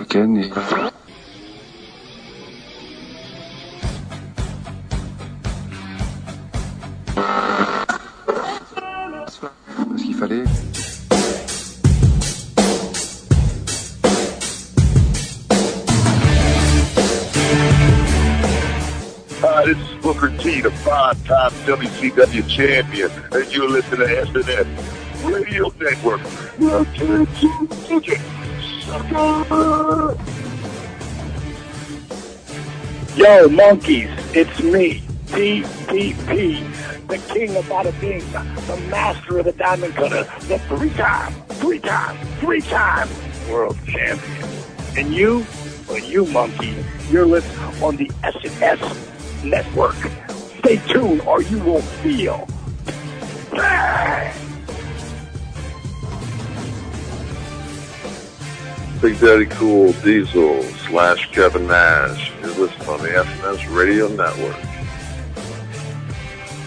Ich kenne nicht. Five-time WCW champion, and you're listening to SNS Radio Network. Yo, monkeys, it's me, DDP, the king of bada bing, the master of the diamond cutter, the three-time, three-time, three-time world champion. And you, well, you monkey, you're listening on the SNS network. Stay tuned or you will feel. Big Daddy Cool Diesel slash Kevin Nash. You're listening on the SNS Radio Network.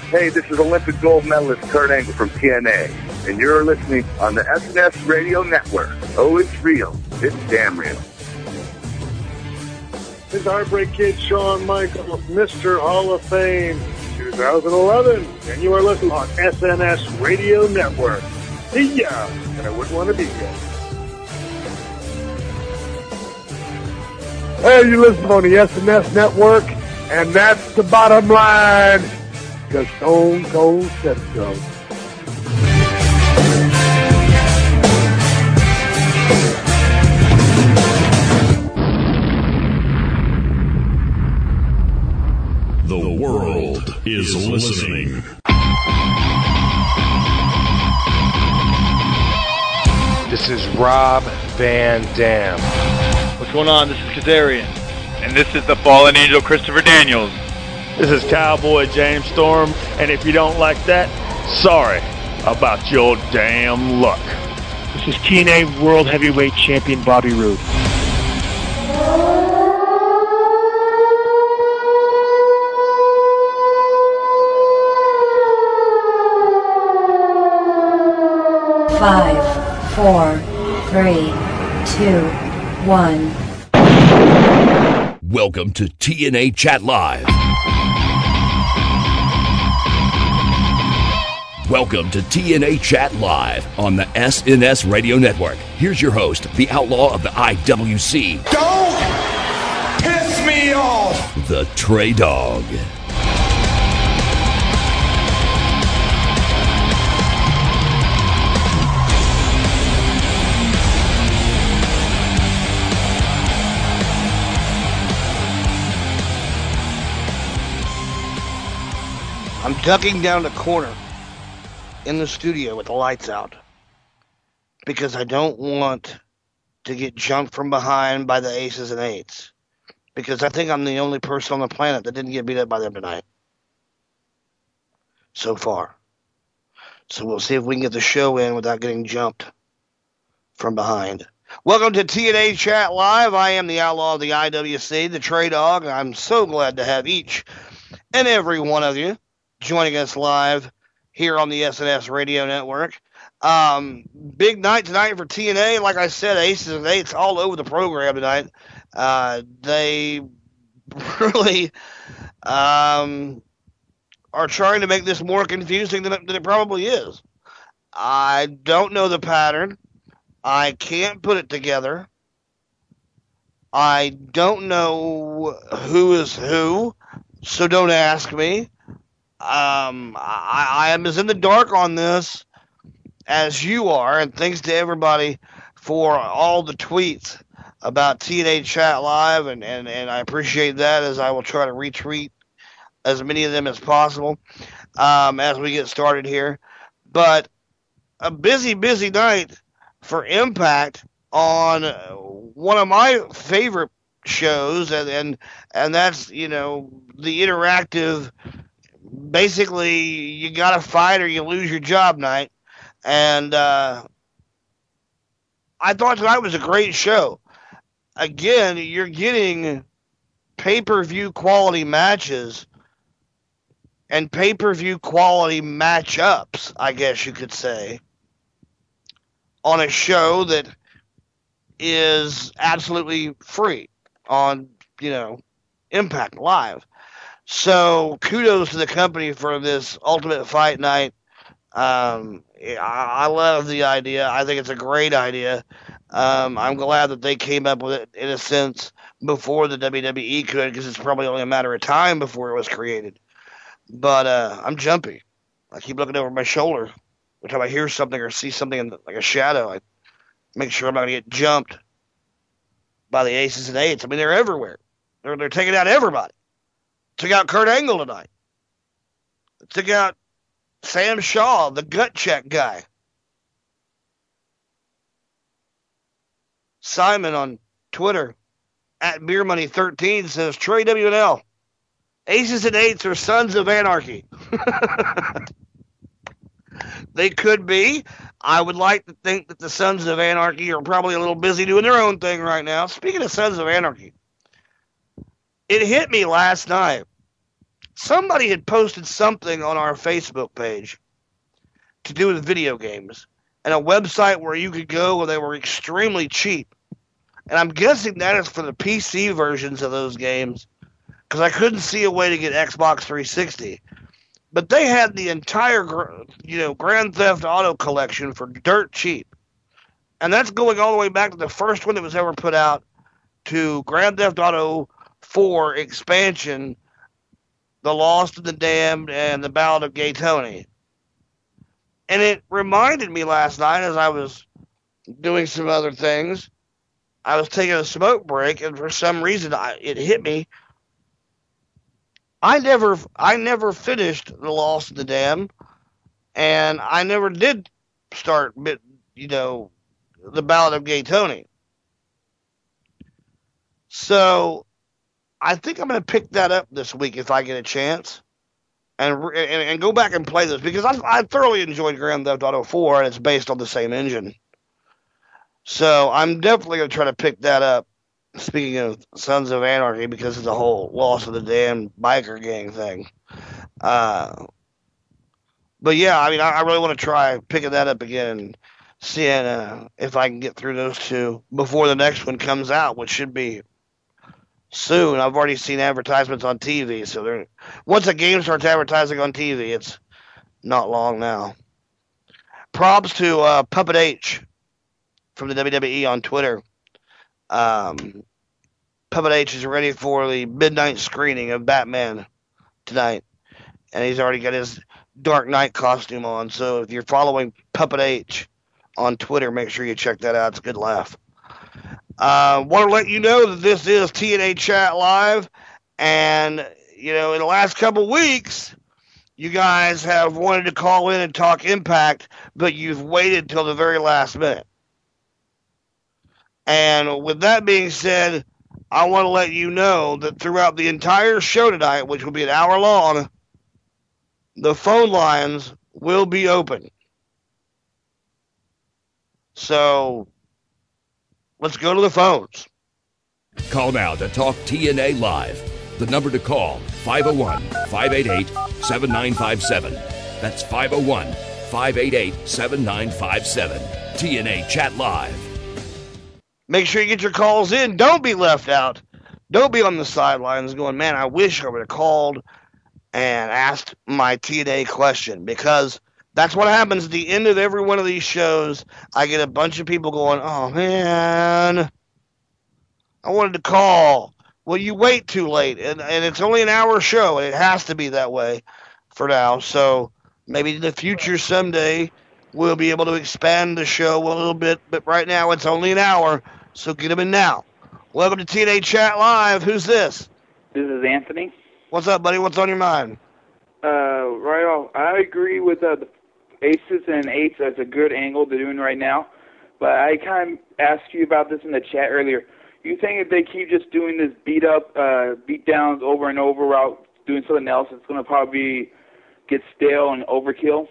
Hey, this is Olympic gold medalist Kurt Angle from TNA, and you're listening on the SNS Radio Network. Oh, it's real. It's damn real. His Heartbreak Kid Shawn Michaels, Mr. Hall of Fame, 2011. And you are listening on SNS Radio Network. See ya! And I wouldn't want to be here. Hey, you listen on the SNS Network, and that's the bottom line. Because Stone Cold said so. Is listening. This is Rob Van Dam. What's going on? This is Kazarian. And this is the fallen angel Christopher Daniels. This is Cowboy James Storm, and if you don't like that, sorry about your damn luck. This is TNA World Heavyweight Champion Bobby Roode. Two, one. Welcome to TNA Chat Live. Welcome to TNA Chat Live on the SNS Radio Network. Here's your host, the outlaw of the IWC, Don't piss me off! the Trey Dawg. I'm ducking down the corner in the studio with the lights out because I don't want to get jumped from behind by the aces and eights because I think I'm the only person on the planet that didn't get beat up by them tonight so far. So we'll see if we can get the show in without getting jumped from behind. Welcome to TNA Chat Live. I am the outlaw of the IWC, the Trey Dawg. I'm so glad to have each and every one of you joining us live here on the SNS Radio Network. Um, big night tonight for TNA. Like I said, aces and eights all over the program tonight. Uh, they really um, are trying to make this more confusing than it, than it probably is. I don't know the pattern. I can't put it together. I don't know who is who, so don't ask me. Um, I, I am as in the dark on this as you are, and thanks to everybody for all the tweets about TNA Chat Live, and, and, and I appreciate that as I will try to retweet as many of them as possible um, as we get started here. But a busy, busy night for Impact on one of my favorite shows, and and, and that's you know the interactive. Basically, you got to fight or you lose your job night, and uh, I thought tonight was a great show. Again, you're getting pay per view quality matches and pay per view quality matchups, I guess you could say, on a show that is absolutely free on, you know, Impact Live. So kudos to the company for this Ultimate Fight Night. Um, I, love the idea. I think it's a great idea. Um, I'm glad that they came up with it in a sense before the WWE could, because it's probably only a matter of time before it was created. But uh, I'm jumpy. I keep looking over my shoulder. Every time I hear something or see something in the, like a shadow, I make sure I'm not to get jumped by the aces and eights. I mean, they're everywhere. They're they're taking out everybody. Took out Kurt Angle tonight. Took out Sam Shaw, the gut check guy. Simon on Twitter at Beer Money 13 says Trey WNL. Aces and eights are sons of anarchy. they could be. I would like to think that the Sons of Anarchy are probably a little busy doing their own thing right now. Speaking of Sons of Anarchy, it hit me last night. Somebody had posted something on our Facebook page to do with video games and a website where you could go where they were extremely cheap. And I'm guessing that is for the PC versions of those games because I couldn't see a way to get Xbox 360. But they had the entire, you know, Grand Theft Auto collection for dirt cheap. And that's going all the way back to the first one that was ever put out to Grand Theft Auto 4 expansion, The Lost and the Damned, and The Ballad of Gay Tony. And it reminded me last night as I was doing some other things. I was taking a smoke break, and for some reason, I, it hit me. I never, I never finished the Lost of the Damned, and I never did start, you know, the Ballad of Gay Tony. So, I think I'm going to pick that up this week if I get a chance and, and, and go back and play this because I, I thoroughly enjoyed Grand Theft Auto 4 and it's based on the same engine. So I'm definitely going to try to pick that up. Speaking of Sons of Anarchy, because of the whole loss of the damn biker gang thing. Uh, but yeah, I mean, I, I really want to try picking that up again and seeing uh, if I can get through those two before the next one comes out, which should be soon. I've already seen advertisements on TV, so they're once a game starts advertising on TV, it's not long now. Props to uh, Puppet H from the WWE on Twitter. Um, Puppet H is ready for the midnight screening of Batman tonight, and he's already got his Dark Knight costume on. So if you're following Puppet H on Twitter, make sure you check that out. It's a good laugh. Uh, want to let you know that this is TNA Chat Live, and you know, in the last couple weeks, you guys have wanted to call in and talk Impact, but you've waited till the very last minute. And with that being said, I want to let you know that throughout the entire show tonight, which will be an hour long, the phone lines will be open. So let's go to the phones. Call now to talk TNA live. The number to call 501 588 7957. That's 501 588 7957. TNA Chat Live. Make sure you get your calls in. Don't be left out. Don't be on the sidelines going, man, I wish I would have called and asked my TNA question because that's what happens at the end of every one of these shows. I get a bunch of people going, oh, man, I wanted to call. Well, you wait too late, and, and it's only an hour show, and it has to be that way for now. So maybe in the future someday we'll be able to expand the show a little bit, but right now it's only an hour, so get them in now. Welcome to TNA Chat Live. Who's this? This is Anthony. What's up, buddy? What's on your mind? Uh, right off, I agree with uh, the aces and eights. That's a good angle they're doing right now. But I kind of asked you about this in the chat earlier. You think if they keep just doing this beat up, uh, beat downs over and over without doing something else, it's going to probably get stale and overkill?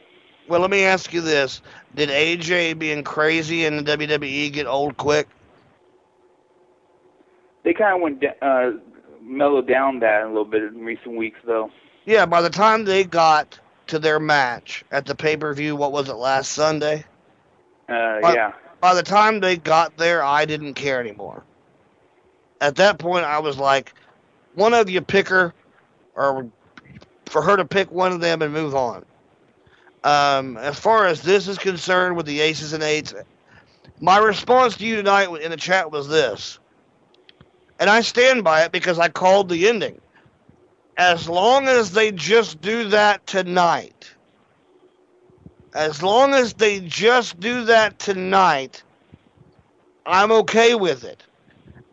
Well, let me ask you this: Did AJ being crazy in the WWE get old quick? They kind of went uh, mellowed down that a little bit in recent weeks, though. Yeah, by the time they got to their match at the pay per view, what was it last Sunday? Uh, By- yeah. By the time they got there, I didn't care anymore. At that point, I was like, one of you pick her, or for her to pick one of them and move on. Um, as far as this is concerned with the aces and eights, my response to you tonight in the chat was this. And I stand by it because I called the ending. As long as they just do that tonight, as long as they just do that tonight, I'm okay with it.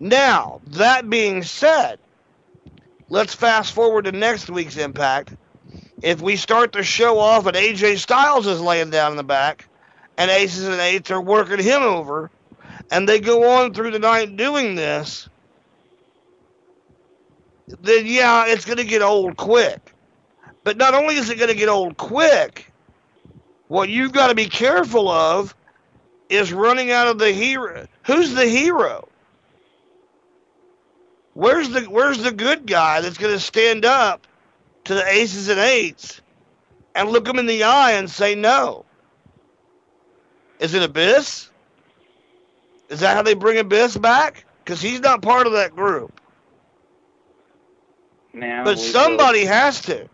Now, that being said, let's fast forward to next week's Impact. If we start the show off and AJ Styles is laying down in the back, and Aces and Eights are working him over, and they go on through the night doing this, then yeah, it's going to get old quick. But not only is it going to get old quick, what you've got to be careful of is running out of the hero. Who's the hero? Where's the Where's the good guy that's going to stand up to the aces and eights and look them in the eye and say no? Is it Abyss? Is that how they bring Abyss back? Because he's not part of that group. Now, But somebody has to.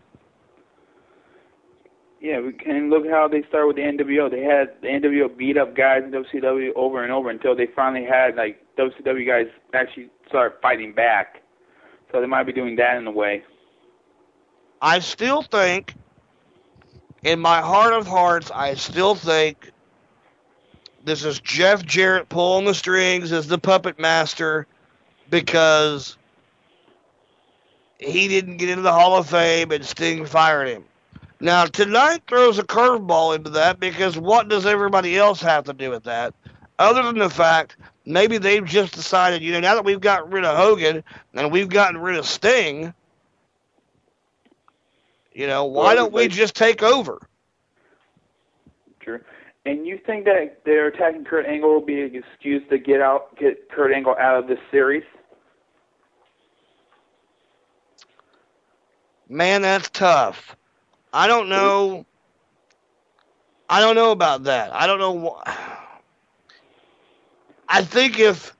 Yeah, we can look how they started with the NWO. They had the NWO beat up guys in WCW over and over until they finally had like WCW guys actually start fighting back. So they might be doing that in a way. I still think, in my heart of hearts, I still think this is Jeff Jarrett pulling the strings as the puppet master because he didn't get into the Hall of Fame and Sting fired him. Now, tonight throws a curveball into that because what does everybody else have to do with that? Other than the fact, maybe they've just decided, you know, now that we've gotten rid of Hogan and we've gotten rid of Sting, you know, why don't we just take over? True. And you think that their attacking Kurt Angle will be an excuse to get out, get Kurt Angle out of this series? Man, that's tough. I don't know. I don't know about that. I don't know. wh- I think if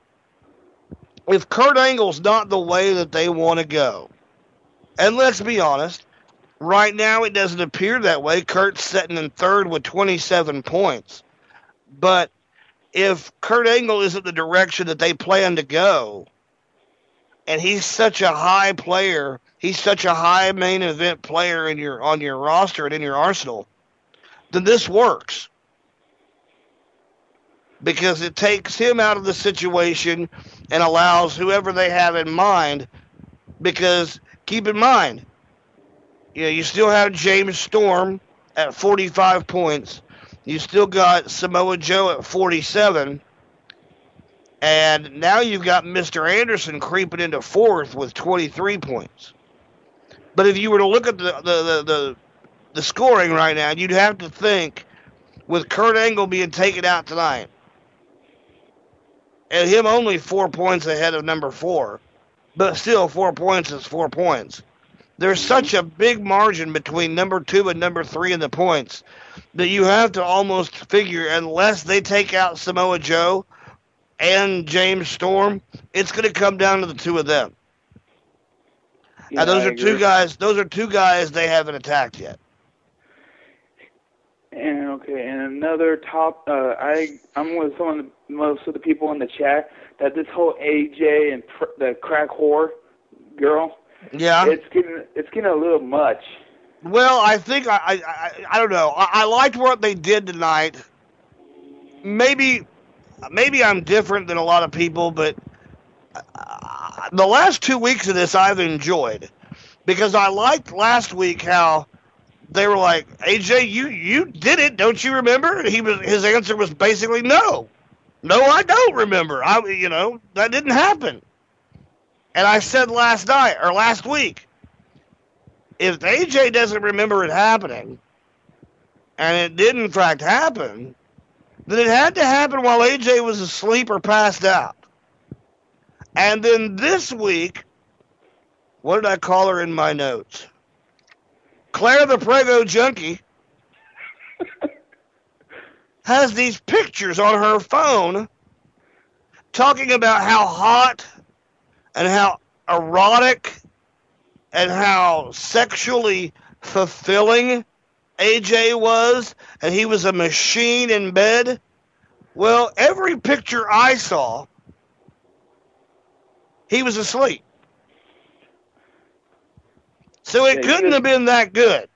if Kurt Angle's not the way that they want to go, and let's be honest, right now it doesn't appear that way. Kurt's sitting in third with 27 points. But if Kurt Angle isn't the direction that they plan to go, and he's such a high player, he's such a high main event player in your on your roster and in your arsenal, then this works. Because it takes him out of the situation and allows whoever they have in mind. Because keep in mind, you know, you still have James Storm at 45 points. You still got Samoa Joe at 47. And now you've got Mr. Anderson creeping into fourth with 23 points. But if you were to look at the, the, the, the, the scoring right now, you'd have to think with Kurt Angle being taken out tonight, and him only four points ahead of number four, but still four points is four points. There's such a big margin between number two and number three in the points that you have to almost figure, unless they take out Samoa Joe and James Storm, it's going to come down to the two of them. Yeah, and those I are two guys. Those are two guys they haven't attacked yet. And okay, and another top, uh, I I'm with some of the, most of the people in the chat that this whole AJ and pr- the crack whore girl, Yeah. it's getting it's getting a little much. Well, I think I I, I, I don't know. I, I liked what they did tonight. Maybe maybe I'm different than a lot of people, but uh, the last two weeks of this I've enjoyed because I liked last week how they were like, AJ, you you did it, don't you remember? He was his answer was basically no, no, I don't remember. I you know that didn't happen. And I said last night or last week, if AJ doesn't remember it happening, and it did in fact happen, then it had to happen while AJ was asleep or passed out. And then this week, what did I call her in my notes? Claire the Prego Junkie has these pictures on her phone talking about how hot and how erotic and how sexually fulfilling AJ was, and he was a machine in bed. Well, every picture I saw, he was asleep. So it Yeah, couldn't you- have been that good.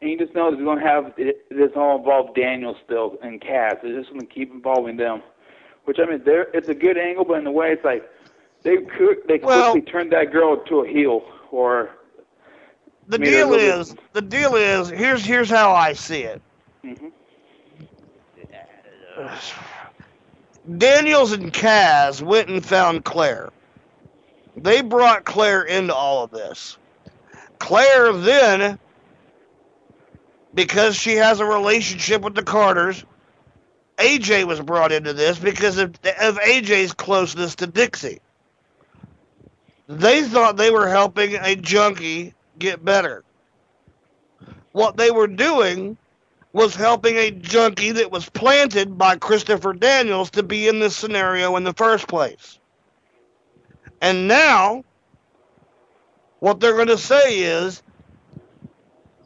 And you just know it's going to have this all involve Daniel still and Kaz. It's just going to keep involving them. Which I mean, they're, it's a good angle, but in a way, it's like they could they Well- quickly turned that girl to a heel or The made deal is, the deal is, here's here's how I see it. Mhm. Daniels and Kaz went and found Claire. They brought Claire into all of this. Claire then, because she has a relationship with the Carters, AJ was brought into this because of, of AJ's closeness to Dixie. They thought they were helping a junkie get better. What they were doing was helping a junkie that was planted by Christopher Daniels to be in this scenario in the first place. And now, what they're going to say is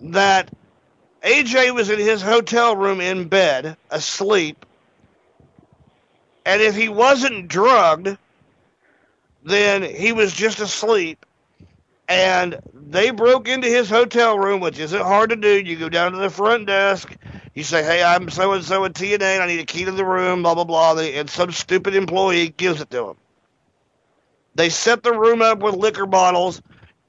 that AJ was in his hotel room in bed, asleep, and if he wasn't drugged, then he was just asleep. And they broke into his hotel room, which isn't hard to do. You go down to the front desk, you say, "Hey, I'm so and so at TNA, and I need a key to the room." Blah blah blah. And some stupid employee gives it to him. They set the room up with liquor bottles.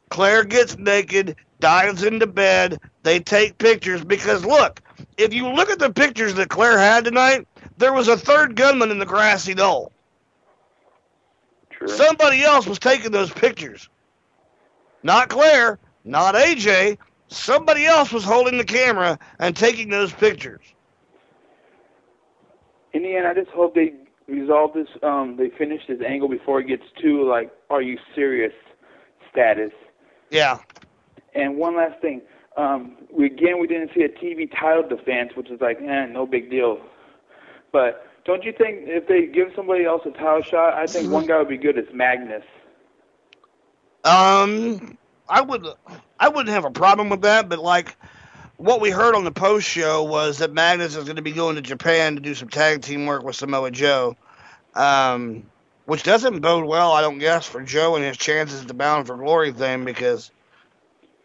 Claire gets naked, dives into bed. They take pictures because look, if you look at the pictures that Claire had tonight, there was a third gunman in the grassy knoll. Somebody else was taking those pictures. Not Claire, not AJ. Somebody else was holding the camera and taking those pictures. in the end, I just hope they resolve this. Um, they finish this angle before it gets too like, "Are you serious?" status. Yeah. And one last thing, um, we again we didn't see a TV title defense, which is like, eh, no big deal. But don't you think if they give somebody else a title shot, I think one guy would be good as Magnus. Um, I would, I wouldn't have a problem with that, but like what we heard on the post show was that Magnus is going to be going to Japan to do some tag team work with Samoa Joe, um, which doesn't bode well, I don't guess, for Joe and his chances to bound for glory thing because,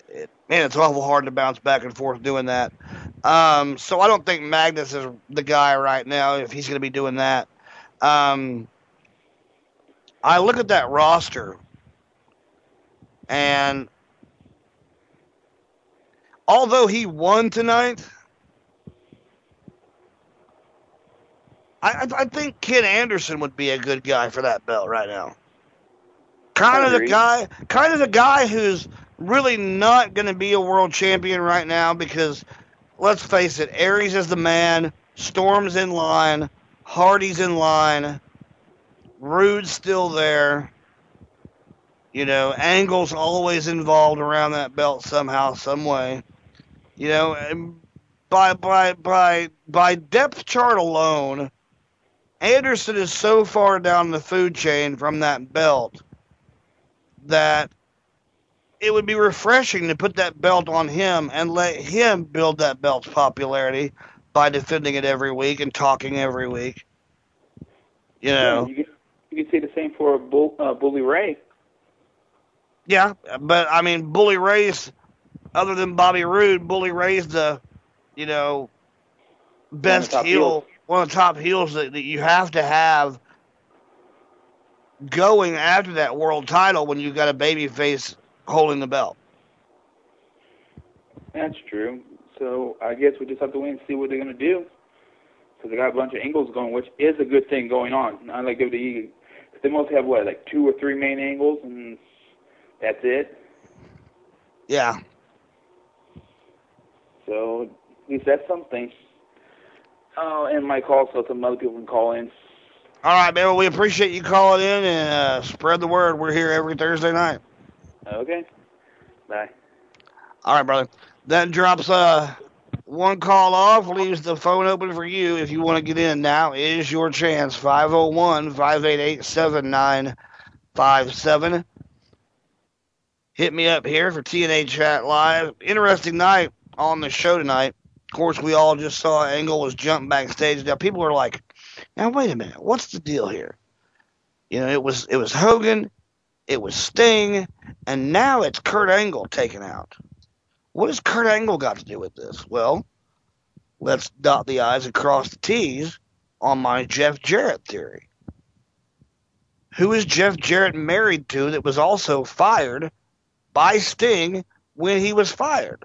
it, man, it's awful hard to bounce back and forth doing that. Um, so I don't think Magnus is the guy right now if he's going to be doing that. Um, I look at that roster and although he won tonight, I, I, think Ken Anderson would be a good guy for that belt right now. Kind of the guy, kind of the guy who's really not going to be a world champion right now because, let's face it, Aries is the man, Storm's in line, Hardy's in line, Roode's still there. You know, Angle's always involved around that belt somehow, some way. You know, and by by by by depth chart alone, Anderson is so far down the food chain from that belt that it would be refreshing to put that belt on him and let him build that belt's popularity by defending it every week and talking every week. You know. you can you can say the same for Bull, uh, Bully Ray. Yeah, but I mean, Bully Ray's, other than Bobby Roode, Bully Ray's the, you know, best top heel, heels. one of the top heels that, that you have to have going after that world title when you've got a baby face holding the belt. That's true. So I guess we just have to wait and see what they're gonna do. Because they got a bunch of angles going, which is a good thing going on. I like WWE. They mostly have what, like two or three main angles, and that's it. Yeah. So at least that's something. Oh, and my call so some other people can call in. All right, man. Well, we appreciate you calling in and uh, spread the word. We're here every Thursday night. Okay. Bye. All right, brother. That drops uh one call off, leaves the phone open for you. If you want to get in now, is your chance. 501 588 7957. Hit me up here for TNA Chat Live. Interesting night on the show tonight. Of course, we all just saw Angle was jump backstage. Now people are like, "Now wait a minute, what's the deal here?" You know, it was it was Hogan, it was Sting, and now it's Kurt Angle taken out. What has Kurt Angle got to do with this? Well, let's dot the I's and cross the T's on my Jeff Jarrett theory. Who is Jeff Jarrett married to that was also fired by Sting when he was fired?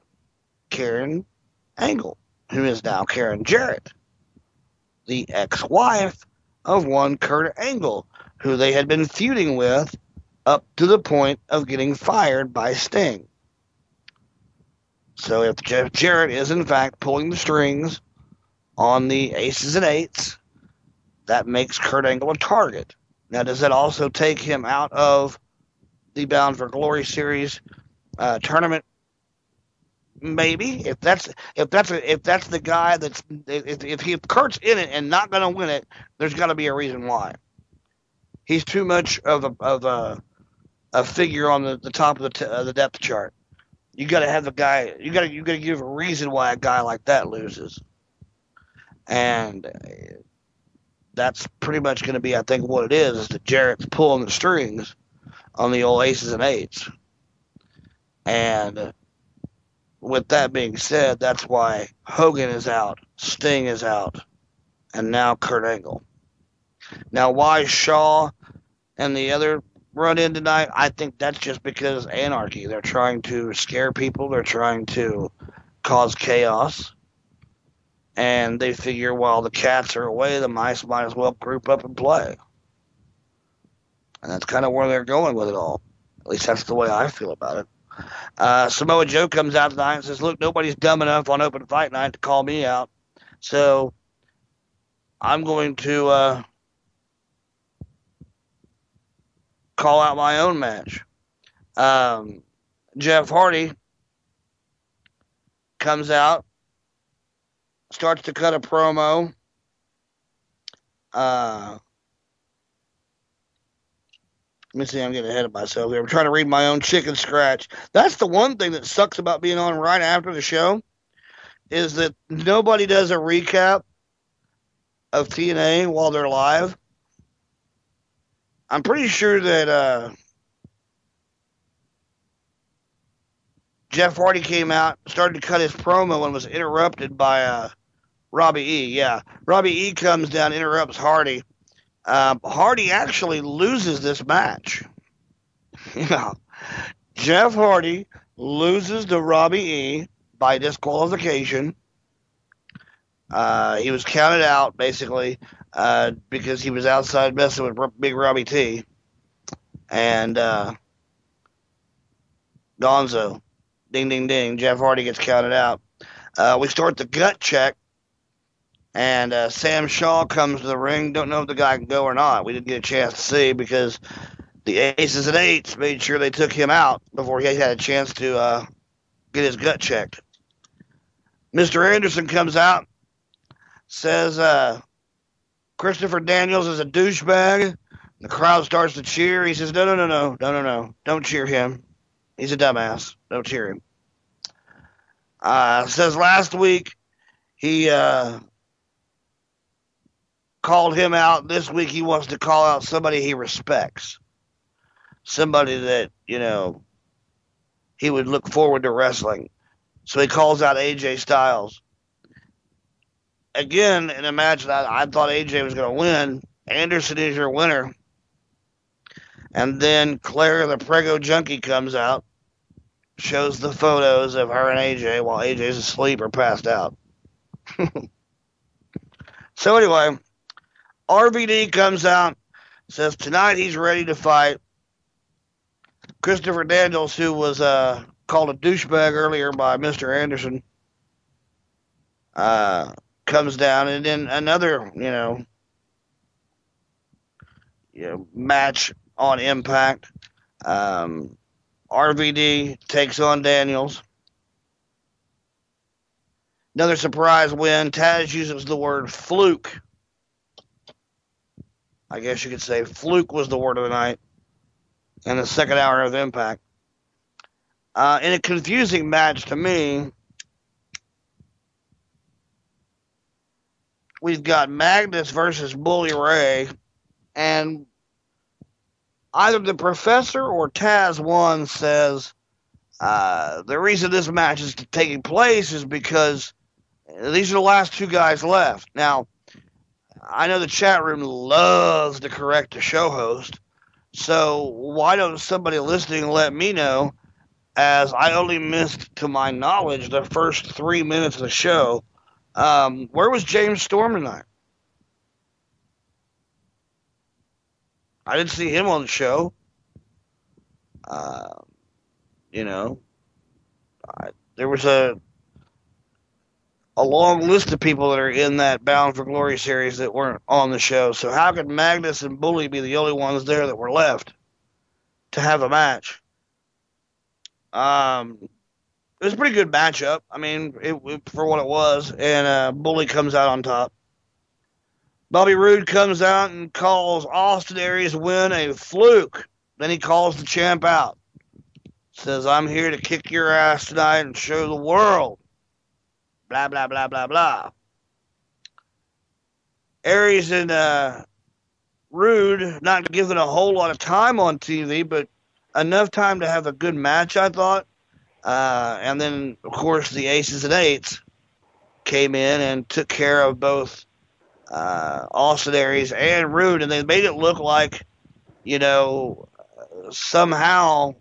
Karen Angle, who is now Karen Jarrett, the ex wife of one Kurt Angle, who they had been feuding with up to the point of getting fired by Sting. So if Jeff Jarrett is in fact pulling the strings on the aces and eights, that makes Kurt Angle a target. Now, does that also take him out of the Bound for Glory series uh, tournament? Maybe if that's if that's a, if that's the guy that's if if, he, if Kurt's in it and not going to win it, there's got to be a reason why. He's too much of a of a, a figure on the, the top of the t- uh, the depth chart you got to have a guy. You got to you got to give a reason why a guy like that loses, and that's pretty much going to be, I think, what it is. Is that Jarrett's pulling the strings on the old aces and eights, and with that being said, that's why Hogan is out, Sting is out, and now Kurt Angle. Now, why Shaw and the other run in tonight, I think that's just because anarchy. They're trying to scare people. They're trying to cause chaos. And they figure while the cats are away, the mice might as well group up and play. And that's kind of where they're going with it all. At least that's the way I feel about it. Uh, Samoa Joe comes out tonight and says, Look, nobody's dumb enough on open fight night to call me out. So I'm going to uh, call out my own match. Um, Jeff Hardy comes out, starts to cut a promo. Uh, let me see, I'm getting ahead of myself here. I'm trying to read my own chicken scratch. That's the one thing that sucks about being on right after the show is that nobody does a recap of TNA while they're live. I'm pretty sure that uh, Jeff Hardy came out, started to cut his promo, and was interrupted by uh, Robbie E. Yeah, Robbie E. comes down, interrupts Hardy. Uh, Hardy actually loses this match. yeah, Jeff Hardy loses to Robbie E. by disqualification. Uh, he was counted out basically uh, because he was outside messing with Big Robbie T. And uh, Gonzo, ding, ding, ding. Jeff Hardy gets counted out. Uh, we start the gut check, and uh, Sam Shaw comes to the ring. Don't know if the guy can go or not. We didn't get a chance to see because the aces and eights made sure they took him out before he had a chance to uh, get his gut checked. Mr. Anderson comes out, says uh, Christopher Daniels is a douchebag. The crowd starts to cheer. He says, No, no, no, no, no, no, no. Don't cheer him. He's a dumbass. Don't cheer him. Uh, says last week he uh, called him out. This week he wants to call out somebody he respects. Somebody that, you know, he would look forward to wrestling. So he calls out AJ Styles again, in a match that I thought AJ was going to win, Anderson is your winner. And then Claire, the Prego junkie, comes out, shows the photos of her and AJ while AJ's asleep or passed out. so, anyway, RVD comes out, says tonight he's ready to fight. Christopher Daniels, who was uh, called a douchebag earlier by Mr. Anderson, uh, comes down, and then another, you know, you know match on Impact. Um, RVD takes on Daniels. Another surprise win. Taz uses the word fluke. I guess you could say fluke was the word of the night. in the second hour of Impact. Uh, in a confusing match to me, we've got Magnus versus Bully Ray, and either the professor or Taz One says uh, the reason this match is taking place is because these are the last two guys left. Now, I know the chat room loves to correct the show host, so why don't somebody listening let me know? As I only missed, to my knowledge, the first three minutes of the show. Um, where was James Storm tonight? I didn't see him on the show. Uh, you know, I, there was a a long list of people that are in that Bound for Glory series that weren't on the show. So how could Magnus and Bully be the only ones there that were left to have a match? Um, it was a pretty good matchup. I mean, it, it, for what it was, and uh, Bully comes out on top. Bobby Roode comes out and calls Austin Aries win a fluke. Then he calls the champ out. Says, I'm here to kick your ass tonight and show the world. Blah, blah, blah, blah, blah. Aries and uh, Roode not given a whole lot of time on TV, but enough time to have a good match, I thought. Uh, and then, of course, the Aces and Eights came in and took care of both uh, Austin Aries and Roode, and they made it look like, you know, somehow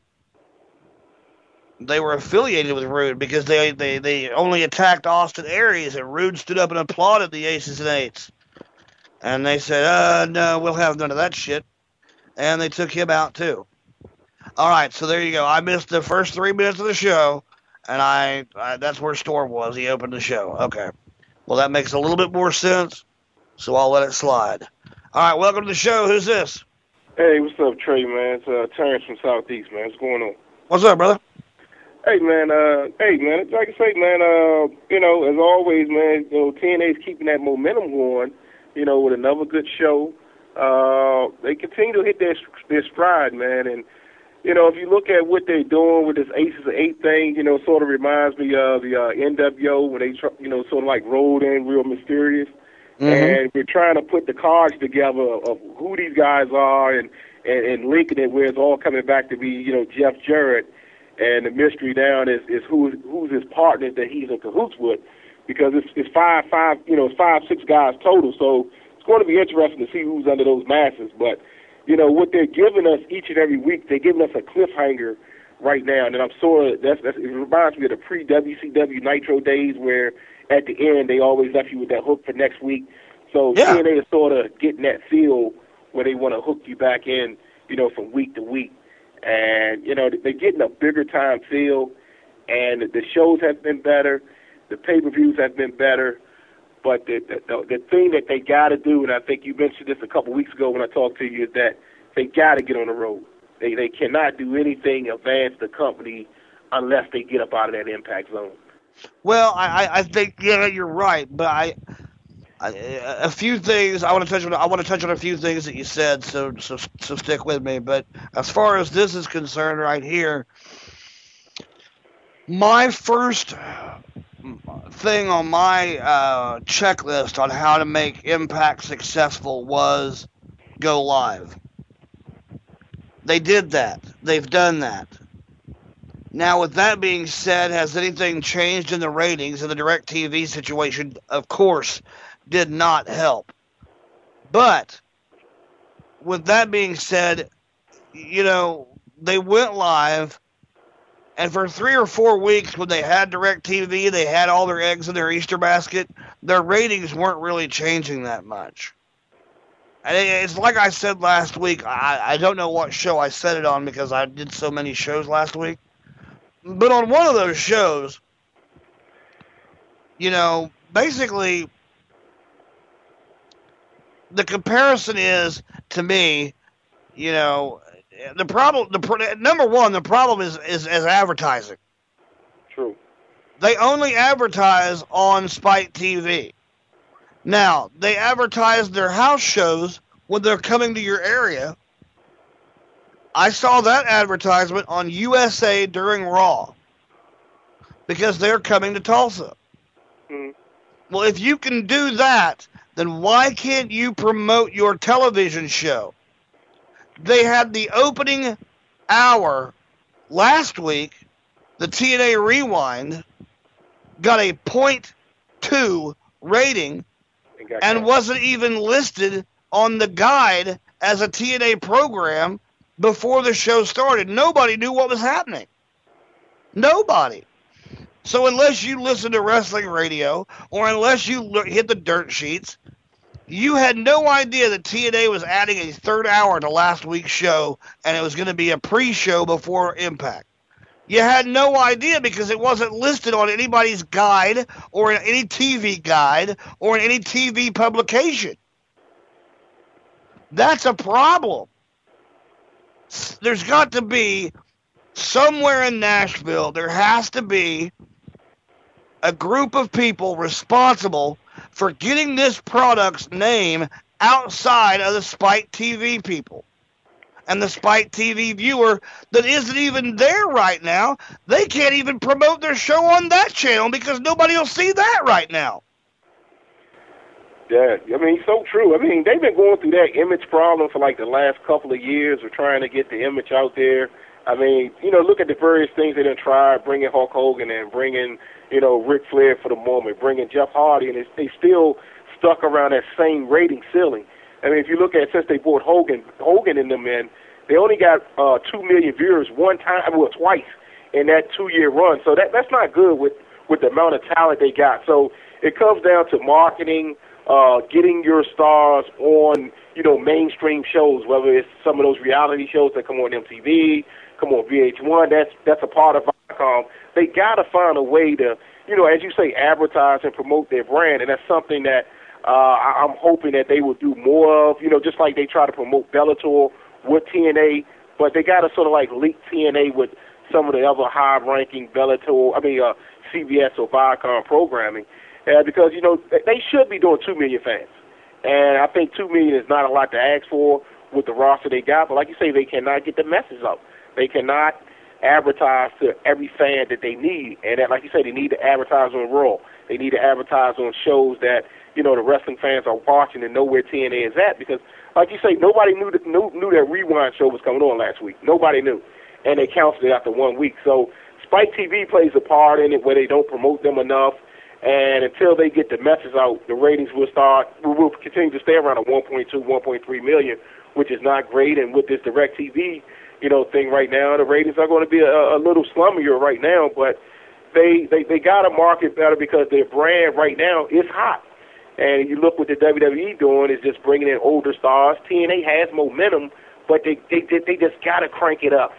they were affiliated with Roode because they, they, they only attacked Austin Aries, and Roode stood up and applauded the Aces and Eights. And they said, uh, no, we'll have none of that shit. And they took him out, too. All right, so there you go. I missed the first three minutes of the show, and I, I that's where Storm was. He opened the show. Okay. Well, that makes a little bit more sense, so I'll let it slide. All right, welcome to the show. Who's this? Hey, what's up, Trey, man? It's uh, Terrence from Southeast, man. What's going on? What's up, brother? Hey, man. Uh, hey, man. Like I say, man. Uh, you know, as always, man. You know, TNA's keeping that momentum going. You know, with another good show. Uh, they continue to hit their their stride, man, and you know, if you look at what they're doing with this Aces of Eight thing, you know, sort of reminds me of the uh, NWO when they, you know, sort of like rolled in real mysterious. Mm-hmm. And we're trying to put the cards together of who these guys are and, and, and linking it where it's all coming back to be, you know, Jeff Jarrett. And the mystery down is, is who, who's his partners that he's in cahoots with. Because it's, it's five, five, you know, it's five, six guys total. So it's going to be interesting to see who's under those masses. But you know, what they're giving us each and every week, they're giving us a cliffhanger right now. And I'm sort of, that's, that's, it reminds me of the pre WCW Nitro days where at the end they always left you with that hook for next week. So yeah. TNA is sort of getting that feel where they want to hook you back in, you know, from week to week. And, you know, they're getting a bigger time feel. And the shows have been better. The pay per views have been better. But the, the the thing that they got to do, and I think you mentioned this a couple weeks ago when I talked to you, is that they got to get on the road. They they cannot do anything advance the company unless they get up out of that impact zone. Well, I I think yeah you're right, but I. A few things I want to touch on. I want to touch on a few things that you said, so so so stick with me. But as far as this is concerned, right here, my first thing on my uh, checklist on how to make Impact successful was go live. They did that. They've done that. Now, with that being said, has anything changed in the ratings? And the DirecTV situation, of course, did not help. But with that being said, you know, they went live and for three or four weeks, when they had DirecTV, they had all their eggs in their Easter basket. Their ratings weren't really changing that much. And it's like I said last week. I, I don't know what show I said it on because I did so many shows last week. But on one of those shows, you know, basically, the comparison is to me, you know, the problem, the number one, the problem is is as advertising. True. they only advertise on Spike TV. Now, they advertise their house shows when they're coming to your area. I saw that advertisement on USA during Raw because they're coming to Tulsa. Mhm. Well, if you can do that, then why can't you promote your television show? They had the opening hour last week, the TNA Rewind got a .2 rating And and wasn't even listed on the guide as a TNA program before the show started. Nobody knew what was happening. Nobody. So unless you listen to wrestling radio or unless you hit the dirt sheets, you had no idea that TNA was adding a third hour to last week's show and it was going to be a pre-show before Impact. You had no idea because it wasn't listed on anybody's guide or in any TV guide or in any TV publication. That's a problem. There's got to be somewhere in Nashville, there has to be a group of people responsible for getting this product's name outside of the Spike TV people. And the Spike TV viewer that isn't even there right now, they can't even promote their show on that channel because nobody will see that right now. Yeah, I mean, so true. I mean, they've been going through that image problem for like the last couple of years of trying to get the image out there. I mean, you know, look at the various things they done tried, bringing Hulk Hogan and bringing, you know, Ric Flair for the moment, bringing Jeff Hardy, and they still stuck around that same rating ceiling. I mean, if you look at since they brought Hogan, Hogan in them in, they only got uh, two million viewers one time, well, twice in that two-year run. So that that's not good with with the amount of talent they got. So it comes down to marketing, uh, getting your stars on, you know, mainstream shows, whether it's some of those reality shows that come on MTV, come on VH1. That's that's a part of Viacom. They got to find a way to, you know, as you say, advertise and promote their brand, and that's something that uh, I- I'm hoping that they will do more of. You know, just like they try to promote Bellator with TNA, but they got to sort of like link TNA with some of the other high-ranking Bellator, I mean, uh, CBS or Viacom programming, uh, because you know they- should be doing two million fans, and I think two million is not a lot to ask for with the roster they got. But like you say, they cannot get the message out. They cannot advertise to every fan that they need, and that, like you say, they need to advertise on Raw. They need to advertise on shows that you know the wrestling fans are watching and know where TNA is at. Because, like you say, nobody knew that knew, knew that Rewind show was coming on last week. Nobody knew, and they canceled it after one week. So Spike TV plays a part in it where they don't promote them enough. And until they get the message out, the ratings will start. We will continue to stay around a 1.2, 1.3 million, which is not great. And with this DirecTV, you know, thing right now, the ratings are going to be a, a little slummier right now. But they they they got to market better because their brand right now is hot. And you look what the WWE doing is just bringing in older stars. TNA has momentum, but they they they, just got to crank it up.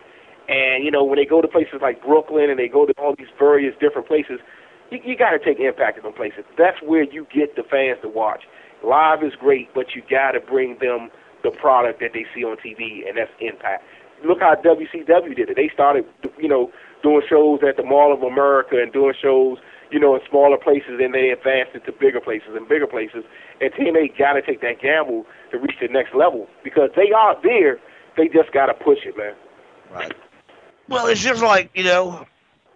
And you know, when they go to places like Brooklyn and they go to all these various different places, you, you got to take Impact to them places. That's where you get the fans to watch. Live is great, but you got to bring them the product that they see on TV, and that's Impact. Look how WCW did it. They started, you know, doing shows at the Mall of America and doing shows, you know, in smaller places, and they advanced into bigger places and bigger places. And TNA got to take that gamble to reach the next level because they are there. They just got to push it, man. Right. Well, it's just like you know.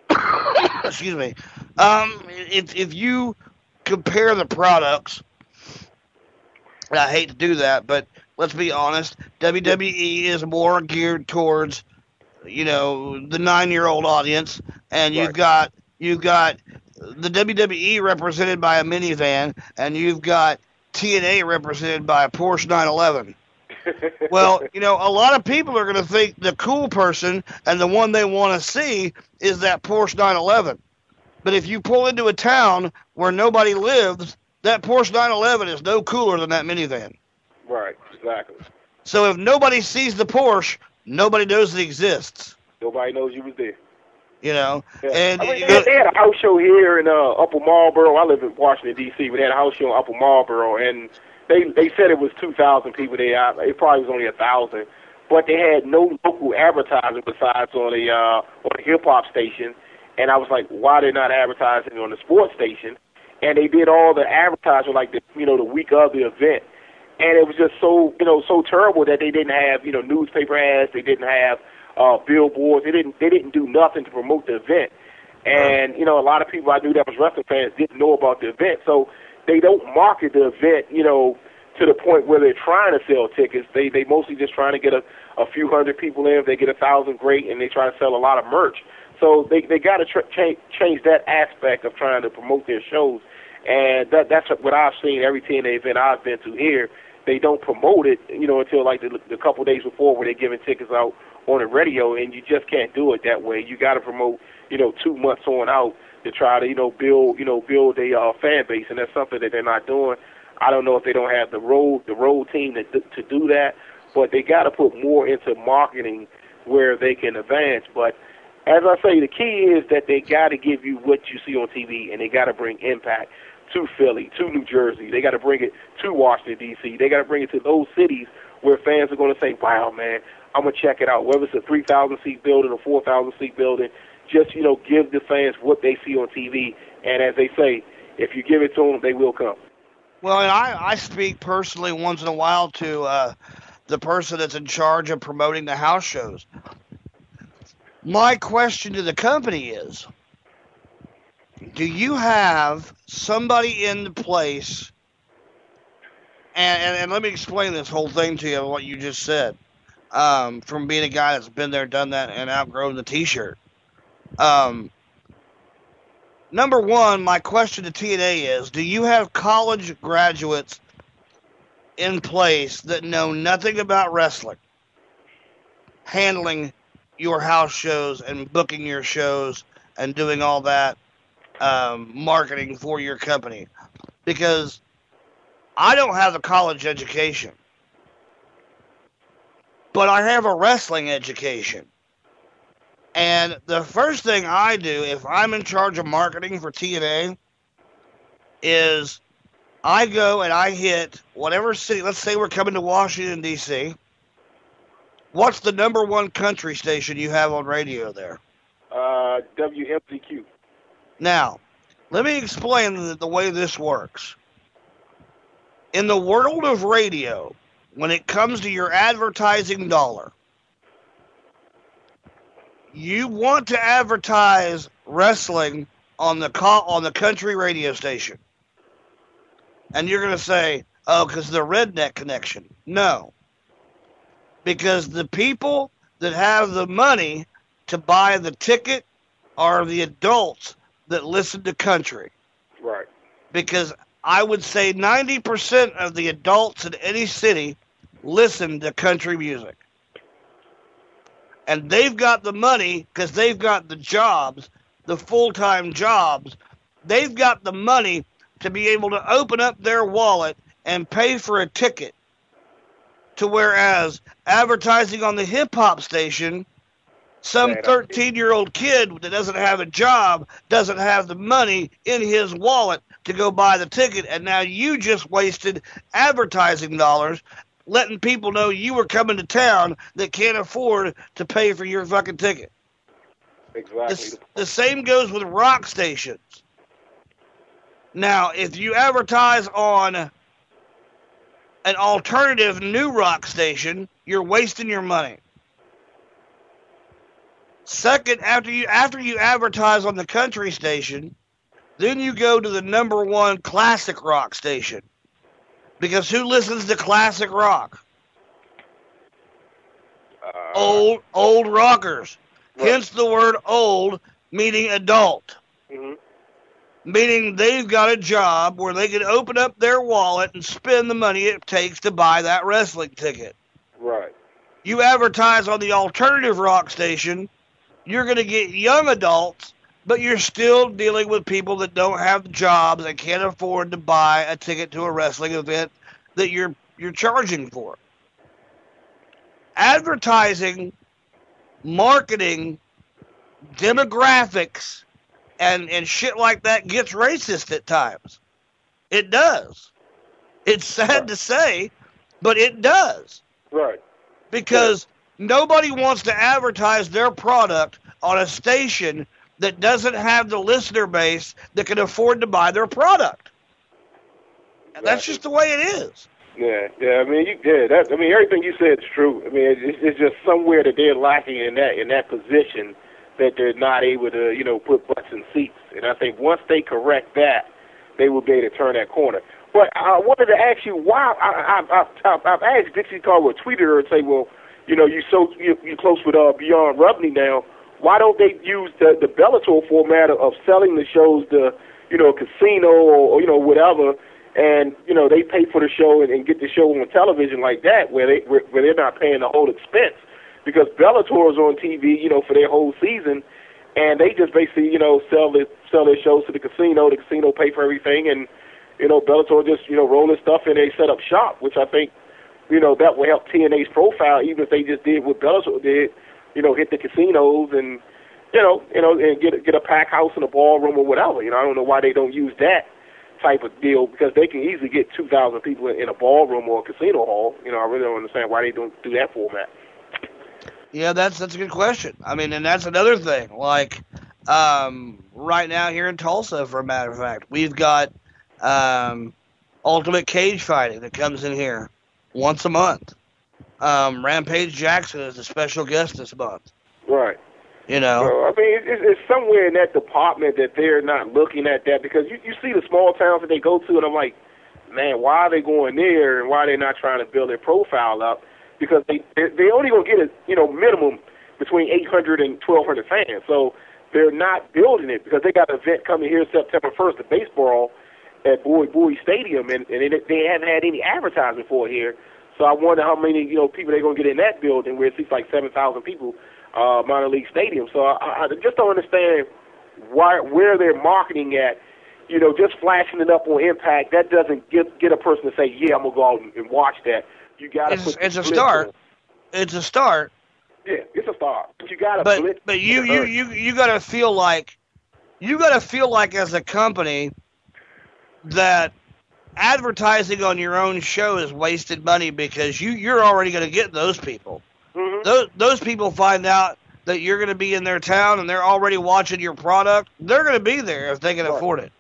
excuse me. Um, if if you compare the products, and I hate to do that, but let's be honest. WWE is more geared towards, you know, the nine-year-old audience, and you've got you've got the WWE represented by a minivan, and you've got TNA represented by a Porsche 911. well, you know, a lot of people are going to think the cool person and the one they want to see is that Porsche 911. But if you pull into a town where nobody lives, that Porsche 911 is no cooler than that minivan. Right, exactly. So if nobody sees the Porsche, nobody knows it exists. Nobody knows you was there. You know, Yeah. and I mean, they, they had a house show here in uh, Upper Marlboro. I live in Washington D.C., but they had a house show in Upper Marlboro, and they they said it was two thousand people there. I- It probably was only a thousand, but they had no local advertising besides on the uh, on the hip hop station, And I was like, why they're not advertising on the sports station? And they did all the advertising like the you know the week of the event, and it was just so you know so terrible that they didn't have you know newspaper ads, they didn't have uh, billboards, they didn't they didn't do nothing to promote the event. And you know a lot of people I knew that was wrestling fans didn't know about the event, so they don't market the event you know to the point where they're trying to sell tickets. They they mostly just trying to get a a few hundred people in. If they get a thousand, great, and they try to sell a lot of merch. So they they got to tr- change change that aspect of trying to promote their shows, and that that's what I've seen every TNA event I've been to here. They don't promote it, you know, until like the, the couple days before where they're giving tickets out on the radio, and you just can't do it that way. You got to promote, you know, two months on out to try to, you know, build, you know, build a uh, fan base, and that's something that they're not doing. I don't know if they don't have the road the road team to to do that, but they got to put more into marketing where they can advance. But as I say, the key is that they got to give you what you see on TV, and they got to bring impact to Philly, to New Jersey. They got to bring it to Washington D.C. They got to bring it to those cities where fans are going to say, "Wow, man, I'm gonna check it out." Whether it's a 3,000 seat building or 4,000 seat building, just you know, give the fans what they see on TV, and as they say, if you give it to them, they will come. Well, and I, I speak personally once in a while to uh, the person that's in charge of promoting the house shows. My question to the company is Do you have somebody in the place? And, and, and let me explain this whole thing to you, what you just said. Um, from being a guy that's been there, done that, and outgrown the t shirt. Um, number one, my question to TNA is Do you have college graduates in place that know nothing about wrestling handling your house shows and booking your shows and doing all that um, marketing for your company? Because I don't have a college education, but I have a wrestling education. And the first thing I do if I'm in charge of marketing for TNA is I go and I hit whatever city. Let's say we're coming to Washington, D.C. What's the number one country station you have on radio there? Uh, WMZQ. Now, let me explain the, the way this works. In the world of radio, when it comes to your advertising dollar, you want to advertise wrestling on the co- on the country radio station, and you're going to say, "Oh, because the redneck connection." No, because the people that have the money to buy the ticket are the adults that listen to country. Right. Because I would say 90% of the adults in any city listen to country music and they've got the money because they've got the jobs, the full time jobs. They've got the money to be able to open up their wallet and pay for a ticket. To whereas advertising on the hip hop station, some 13 year old kid that doesn't have a job doesn't have the money in his wallet to go buy the ticket, and now you just wasted advertising dollars letting people know you were coming to town that can't afford to pay for your fucking ticket. Exactly. The, the same goes with rock stations. Now, if you advertise on an alternative new rock station, you're wasting your money. Second, after you after you advertise on the country station, then you go to the number one classic rock station. Because who listens to classic rock? Uh, old old rockers. Right. Hence the word old meaning adult. Mm-hmm. Meaning they've got a job where they can open up their wallet and spend the money it takes to buy that wrestling ticket. Right. You advertise on the alternative rock station, you're going to get young adults, but you're still dealing with people that don't have jobs and can't afford to buy a ticket to a wrestling event that you're you're charging for. Advertising, marketing, demographics, and and shit like that gets racist at times. It does. It's sad right. to say, but it does. Right. Because nobody wants to advertise their product on a station that doesn't have the listener base that can afford to buy their product. And that's just the way it is. Yeah, yeah. I mean, you, yeah. That, I mean, everything you said is true. I mean, it's, it's just somewhere that they're lacking in that in that position that they're not able to, you know, put butts in seats. And I think once they correct that, they will be able to turn that corner. But I wanted to ask you why. I, I, I, I've asked Dixie Carter, tweeted her and say, well, you know, you so you you close with uh, Bjorn Rebney now. Why don't they use the the Bellator format of, selling the shows to, you know, a casino or, or you know whatever? and you know they pay for the show and, and get the show on television like that, where they where, where they're not paying the whole expense, because Bellator is on TV, you know, for their whole season, and they just basically you know sell the sell their shows to the casino. The casino pay for everything, and you know Bellator just you know roll their stuff and they set up shop, which I think you know that will help TNA's profile, even if they just did what Bellator did, you know, hit the casinos and you know you know and get get a pack house and a ballroom or whatever. You know, I don't know why they don't use that type of deal because they can easily get 2,000 people in a ballroom or a casino hall. You know, I really don't understand why they don't do that format. Yeah, that's that's a good question. I mean, and that's another thing. Like um, right now here in Tulsa, for a matter of fact, we've got um, Ultimate Cage Fighting that comes in here once a month. Um, Rampage Jackson is a special guest this month. Right. You know, so, I mean, it's, it's somewhere in that department that they're not looking at that because you you see the small towns that they go to, and I'm like, man, why are they going there, and why are they not trying to build their profile up? Because they they only gonna get a you know minimum between 800 and 1200 fans, so they're not building it because they got an event coming here September 1st, the baseball at Bowie Bowie Stadium, and and it, they haven't had any advertising for it here. So I wonder how many you know people they're gonna get in that building where it seats like 7,000 people uh, minor league stadium. So I, I just don't understand why where they're marketing at. You know, just flashing it up on Impact that doesn't get get a person to say, "Yeah, I'm gonna go out and, and watch that." You got to put. It's a start. On. It's a start. Yeah, it's a start. But you got to. But but you you you you got to feel like you got to feel like as a company that advertising on your own show is wasted money because you you're already going to get those people. Mm-hmm. Those those people find out that you're going to be in their town and they're already watching your product. They're going to be there if they can right. afford it.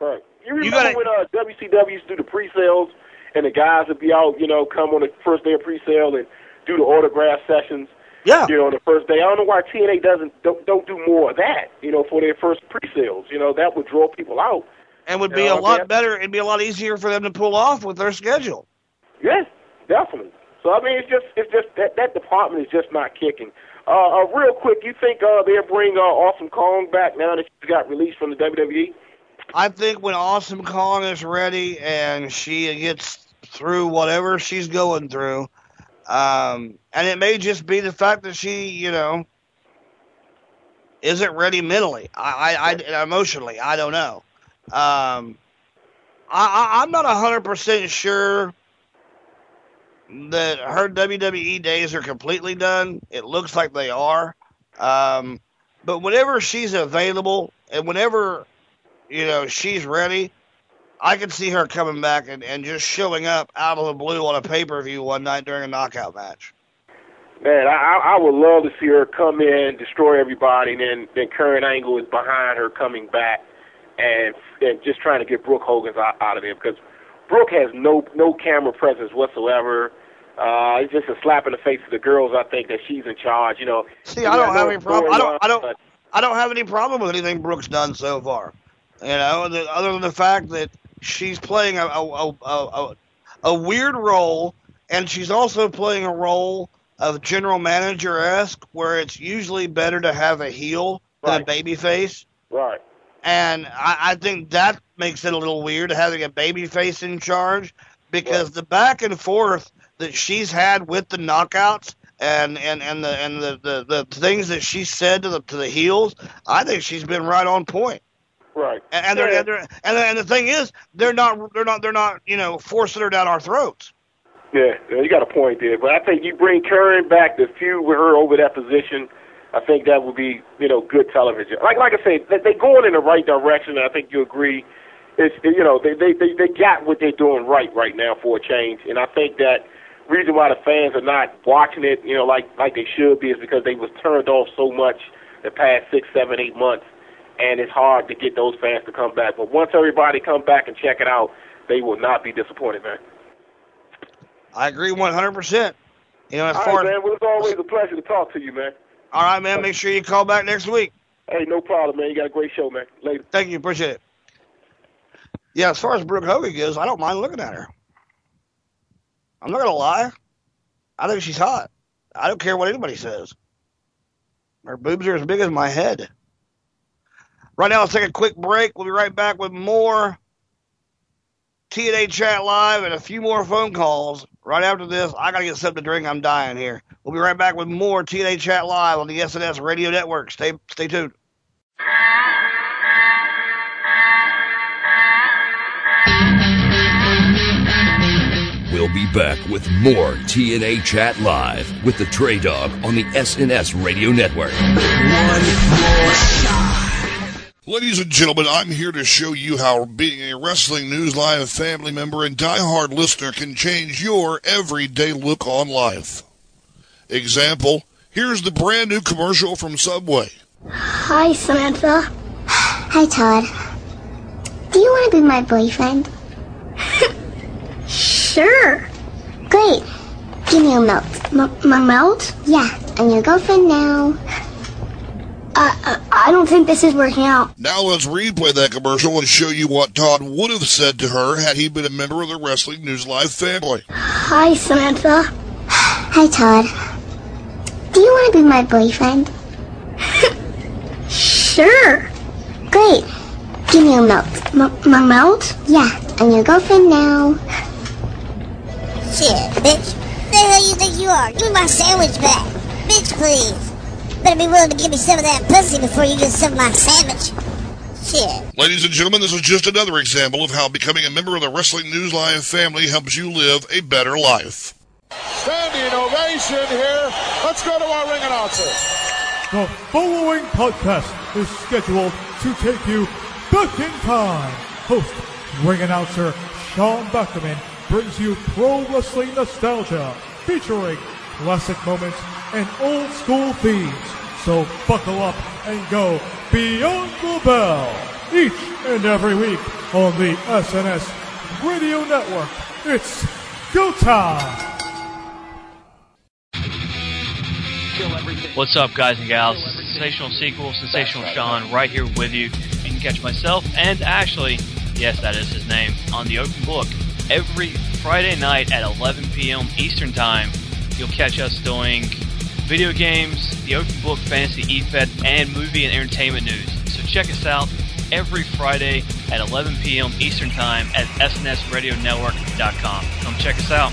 Right. You remember you gotta, when uh, WCW used to do the pre-sales and the guys would be out, you know, come on the first day of pre-sale and do the autograph sessions. Yeah. You know, on the first day. I don't know why TNA doesn't don't don't do more of that. You know, for their first pre-sales. You know, that would draw people out. And would be know, a lot better. It'd be a lot easier for them to pull off with their schedule. Yes, definitely. So I mean, it's just it's just that that department is just not kicking. Uh, uh real quick, you think uh, they'll bring uh, Awesome Kong back now that she got released from the WWE? I think when Awesome Kong is ready and she gets through whatever she's going through, um, and it may just be the fact that she, you know, isn't ready mentally, I, I, I emotionally, I don't know. Um, I, I'm not hundred percent sure that her WWE days are completely done. It looks like they are. Um, but whenever she's available and whenever, you know, she's ready, I can see her coming back and, and just showing up out of the blue on a pay per view one night during a knockout match. Man, I, I would love to see her come in, destroy everybody, and then then Kurt Angle is behind her coming back and and just trying to get Brooke Hogan's out, out of there because Brooke has no no camera presence whatsoever. Uh, it's just a slap in the face to the girls. I think that she's in charge. You know. See, I don't have any problem. I don't. I don't. I don't have any problem with anything Brooke's done so far. You know, the, other than the fact that she's playing a a, a a, a weird role, and she's also playing a role of general manager esque, where it's usually better to have a heel right. than a baby face. Right. And I, I think that makes it a little weird having a baby face in charge because the back and forth that she's had with the knockouts and and and the and the, the, the things that she said to the to the heels, I think she's been right on point. Right. And, and, they're, and, they're, and, and the thing is, they're not they're not they're not you know forcing her down our throats. Yeah, you got a point there, but I think you bring Karen back to feud with her over that position. I think that would be you know good television. Like like I said, they, they're going in the right direction. I think you agree. It's you know they they they they got what they're doing right right now for a change, and I think that reason why the fans are not watching it, you know, like like they should be, is because they was turned off so much the past six, seven, eight months, and it's hard to get those fans to come back. But once everybody come back and check it out, they will not be disappointed, man. I agree 100%. You know, as All far right, man. Well, it's always a pleasure to talk to you, man. All right, man. Make sure you call back next week. Hey, no problem, man. You got a great show, man. Later. Thank you. Appreciate it. Yeah, as far as Brooke Hogan goes, I don't mind looking at her. I'm not going to lie. I think she's hot. I don't care what anybody says. Her boobs are as big as my head. Right now, let's take a quick break. We'll be right back with more TNA Chat Live and a few more phone calls. Right after this, I got to get something to drink. I'm dying here. We'll be right back with more TNA Chat Live on the SNS Radio Network. Stay, stay tuned. We'll be back with more TNA Chat Live with the Trey Dawg on the SNS Radio Network. Ladies and gentlemen, I'm here to show you how being a Wrestling News Live family member and diehard listener can change your everyday look on life. Example, here's the brand new commercial from Subway. Hi, Samantha. Hi, Todd. Do you want to be my boyfriend? sure. Great. Give me a melt. M- my melt? Yeah, I'm your girlfriend now. Uh, uh, I don't think this is working out. Now let's replay that commercial and show you what Todd would have said to her had he been a member of the Wrestling News Live family. Hi, Samantha. Hi, Todd. Do you want to be my boyfriend? sure. Great. Give me a melt. M- my melt? Yeah, I'm your girlfriend now. Shit, bitch. Who the hell you think you are? Give me my sandwich back. Bitch, please. Better be willing to give me some of that pussy before you get some of my sandwich. Shit. Ladies and gentlemen, this is just another example of how becoming a member of the Wrestling News Live family helps you live a better life. Standing ovation here. Let's go to our ring announcer. The following podcast is scheduled to take you back in time. Host, ring announcer Sean Buckerman brings you pro wrestling nostalgia featuring classic moments and old school themes. So buckle up and go beyond the bell each and every week on the SNS Radio Network. It's go time! What's up, guys and gals? Sensational Sequel, Sensational Sean, right here with you. You can catch myself and Ashley, yes, that is his name, on the Open Book every Friday night at 11 p.m. Eastern Time. You'll catch us doing video games, the Open Book, Fantasy EFED, and movie and entertainment news. So check us out every Friday at 11 p.m. Eastern Time at SNSRadioNetwork.com. Come check us out.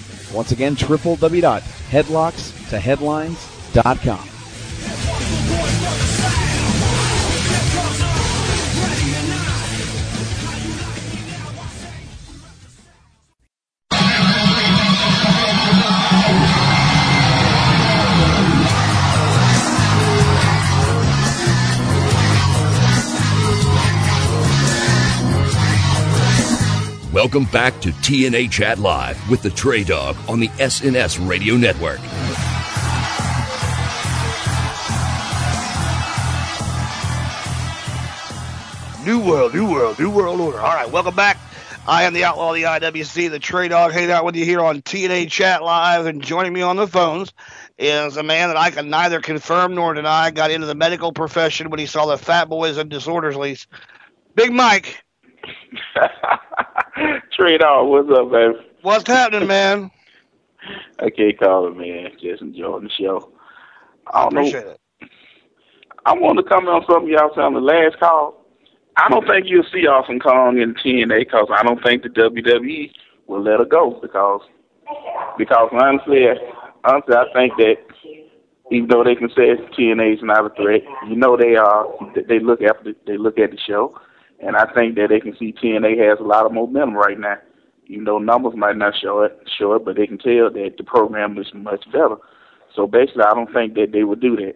Once again, www.headlockstoheadlines.com. Welcome back to TNA Chat Live with the Trey Dawg on the SNS Radio Network. New world, new world, new world order. All right, welcome back. I am the Outlaw of the IWC, the Trey Dawg, hanging out with you here on TNA Chat Live, and joining me on the phones is a man that I can neither confirm nor deny. Got into the medical profession when he saw the Fat Boys and Disorderlies. Big Mike. Trey Dawg, what's up, man? What's happening, man? I can't call it, man. Just enjoying the show. I don't Appreciate know. it. I want to comment on something y'all said on the last call. I don't think you'll see Awesome Kong in TNA because I don't think the WWE will let her go because because honestly, honestly, I think that even though they can say TNA is not a threat, you know they are. They look at the, they look at the show, and I think that they can see TNA has a lot of momentum right now. Even though numbers might not show it, show it, but they can tell that the program is much better. So basically, I don't think that they would do that.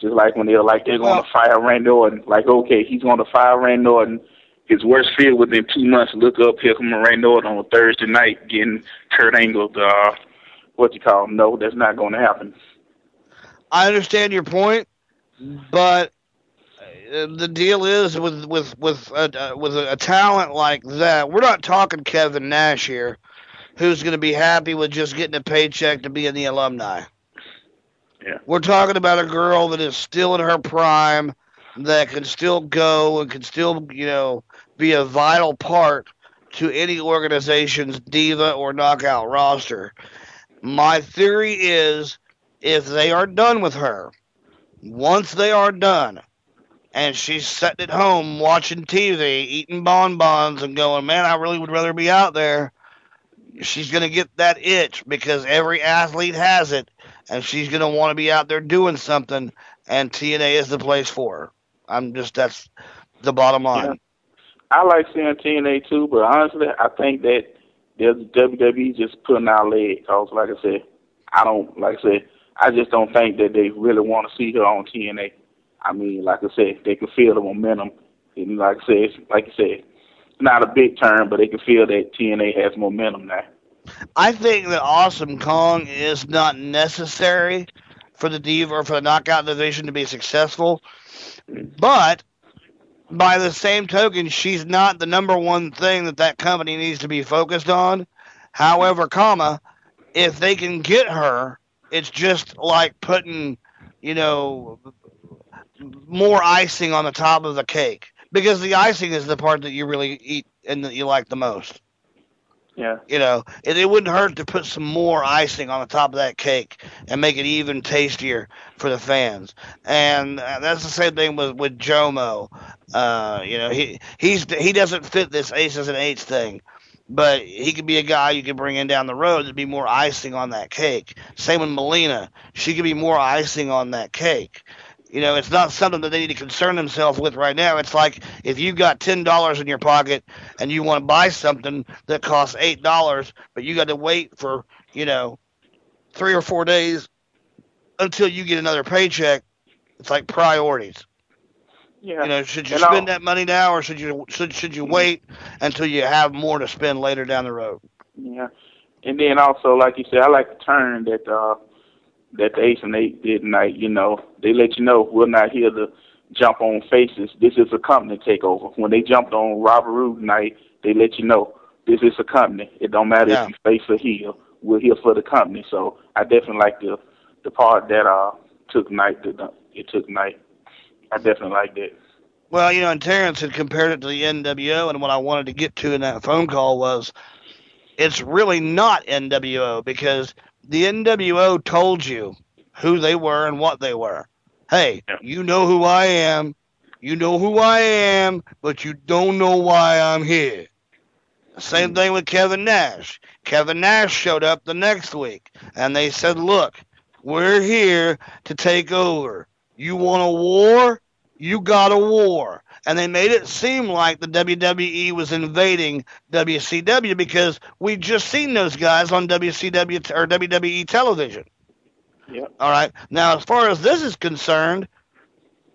Just like when they're like they're going to fire Randy Orton, like okay, he's going to fire Randy Orton. His worst fear within two months. Look up, here come Randy Orton on a Thursday night getting Kurt Angle. Uh, what you call? Him. No, that's not going to happen. I understand your point, but the deal is with with with a, uh, with a, a talent like that, we're not talking Kevin Nash here, who's going to be happy with just getting a paycheck to be in the alumni. Yeah. We're talking about a girl that is still in her prime, that can still go and can still, you know, be a vital part to any organization's diva or knockout roster. My theory is if they are done with her, once they are done, and she's sitting at home watching TV, eating bonbons, and going, man, I really would rather be out there, she's going to get that itch because every athlete has it, and she's going to want to be out there doing something, and TNA is the place for her. I'm just, that's the bottom line. Yeah. I like seeing TNA too, but honestly, I think that there's WWE just putting out leg. Cause like I said, I don't like I said, I just don't think that they really want to see her on TNA. I mean, like I said, they can feel the momentum, and like I said, like I said, not a big turn, but they can feel that TNA has momentum now. I think that Awesome Kong is not necessary for the Diva or for the Knockout division to be successful, but by the same token, she's not the number one thing that that company needs to be focused on. However, comma, if they can get her, it's just like putting, you know, more icing on the top of the cake because the icing is the part that you really eat and that you like the most. Yeah. You know, it, it wouldn't hurt to put some more icing on the top of that cake and make it even tastier for the fans. And uh, that's the same thing with with Jomo. Uh, you know, he he's he doesn't fit this aces and eights thing, but he could be a guy you could bring in down the road to be more icing on that cake. Same with Melina, she could be more icing on that cake. You know, it's not something that they need to concern themselves with right now. It's like if you've got ten dollars in your pocket and you want to buy something that costs eight dollars, but you got to wait for you know three or four days until you get another paycheck. It's like priorities. Yeah. You know, should you And spend I'll- that money now, or should you should should you wait until you have more to spend later down the road? Yeah. And then also, like you said, I like the turn that uh that the Ace and Eight did tonight. You know, they let you know we're not here to jump on faces. This is a company takeover. When they jumped on Robert Roode tonight, they let you know this is a company. It don't matter Yeah. if you face or heel. We're here for the company. So I definitely like the the part that uh took night that it took night. I definitely like that. Well, you know, and Terrence had compared it to the NWO, and what I wanted to get to in that phone call was it's really not NWO because the NWO told you who they were and what they were. Hey, you know who I am, you know who I am, but you don't know why I'm here. Same hmm. thing with Kevin Nash. Kevin Nash showed up the next week, and they said, Look, we're here to take over. You want a war? You got a war. And they made it seem like the WWE was invading WCW because we just seen those guys on WCW or WWE television. Yep. All right. Now, as far as this is concerned,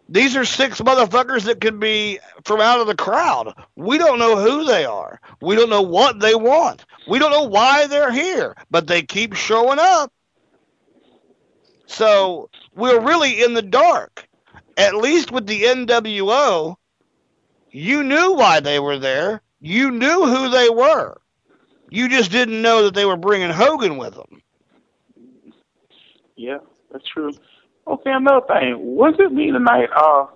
these are six motherfuckers that could be from out of the crowd. We don't know who they are. We don't know what they want. We don't know why they're here, but they keep showing up. So we're really in the dark. At least with the NWO, you knew why they were there. You knew who they were. You just didn't know that they were bringing Hogan with them. Yeah, that's true. Okay, another thing. What's it mean tonight? Uh,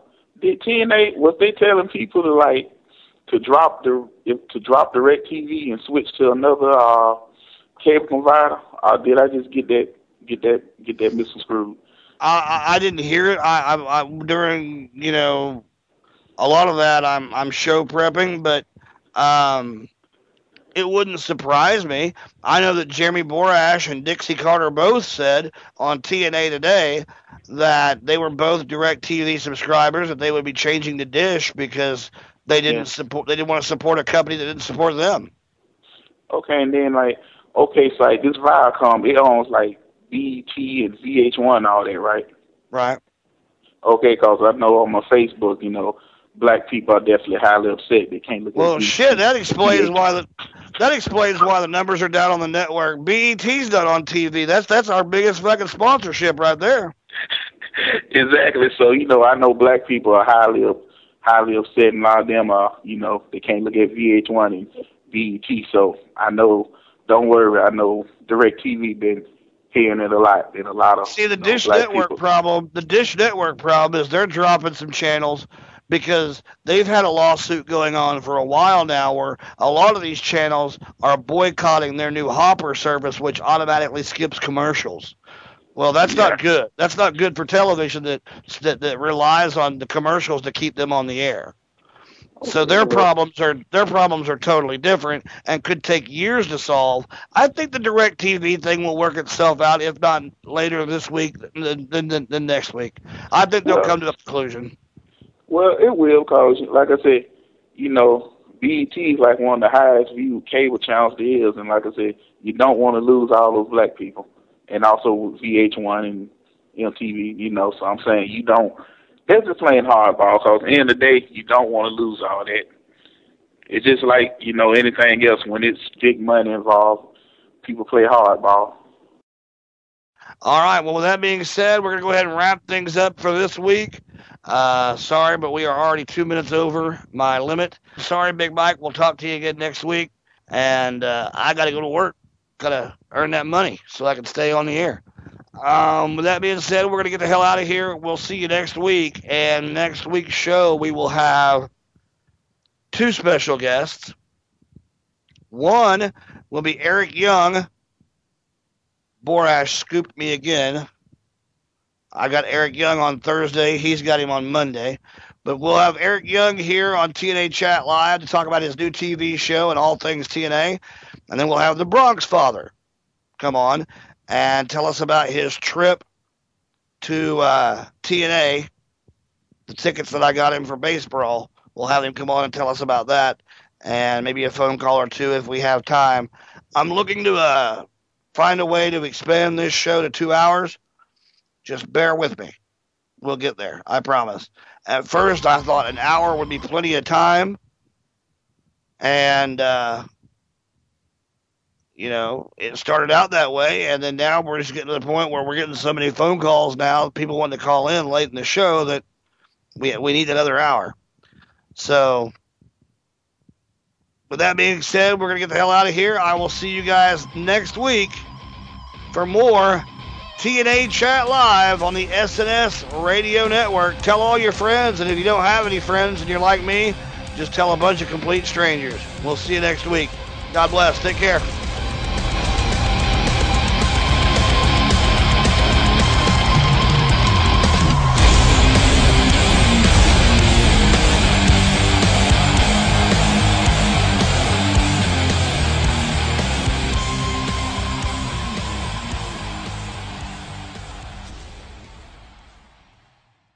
did TNA was they telling people to like to drop the if, to drop DirecTV and switch to another uh cable provider, or did I just get that get that get that misconstrued? I, I I didn't hear it. I, I, I during you know a lot of that I'm I'm show prepping, but um, it wouldn't surprise me. I know that Jeremy Borash and Dixie Carter both said on TNA today that they were both DirecTV subscribers that they would be changing to Dish because they didn't Yeah. support they didn't want to support a company that didn't support them. Okay, and then like okay, so like this Viacom, it owns like BET and VH1 and all that, right? Right. Okay, because I know on my Facebook, you know, black people are definitely highly upset they can't look Well, at shit, that explains why the that explains why the numbers are down on the network. BET's not on TV. That's that's our biggest fucking sponsorship right there. Exactly. So you know, I know black people are highly up, highly upset, and a lot of them are, you know, they can't look at VH1 and BET. So I know. Don't worry. I know DirecTV been hearing it a lot, and a lot of See, the you know, Dish Network people. problem. The Dish Network problem is they're dropping some channels because they've had a lawsuit going on for a while now, where a lot of these channels are boycotting their new Hopper service, which automatically skips commercials. Well, that's not good. That's not good for television that, that that relies on the commercials to keep them on the air. So their problems are their problems are totally different and could take years to solve. I think the DirecTV thing will work itself out, if not later this week, then, then, then next week. I think they'll come to a conclusion. Well, it will, cause like I said, you know, BET is like one of the highest viewed cable channels there is, and like I said, you don't want to lose all those black people, and also VH1 and MTV. You know, so I'm saying you don't. They're just playing hardball, cause at the end of the day, you don't want to lose all that. It's just like you know anything else when it's big money involved, people play hardball. All right. Well, with that being said, we're going to go ahead and wrap things up for this week. Uh, sorry, but we are already two minutes over my limit. Sorry, Big Mike. We'll talk to you again next week. And uh, I got to go to work. Got to earn that money so I can stay on the air. Um, with that being said, we're going to get the hell out of here. We'll see you next week. And next week's show, we will have two special guests. One will be Eric Young. Borash scooped me again. I got Eric Young on Thursday. He's got him on Monday. But we'll have Eric Young here on TNA Chat Live to talk about his new TV show and all things TNA. And then we'll have the Bronx Father come on and tell us about his trip to uh, TNA, the tickets that I got him for Base Brawl. We'll have him come on and tell us about that, and maybe a phone call or two if we have time. I'm looking to uh, find a way to expand this show to two hours. Just bear with me. We'll get there. I promise. At first, I thought an hour would be plenty of time, and uh, you know, it started out that way, and then now we're just getting to the point where we're getting so many phone calls now, people want to call in late in the show that we we need another hour. So, with that being said, we're gonna get the hell out of here. I will see you guys next week for more TNA Chat Live on the SNS Radio Network. Tell all your friends, and if you don't have any friends and you're like me, just tell a bunch of complete strangers. We'll see you next week. God bless. Take care.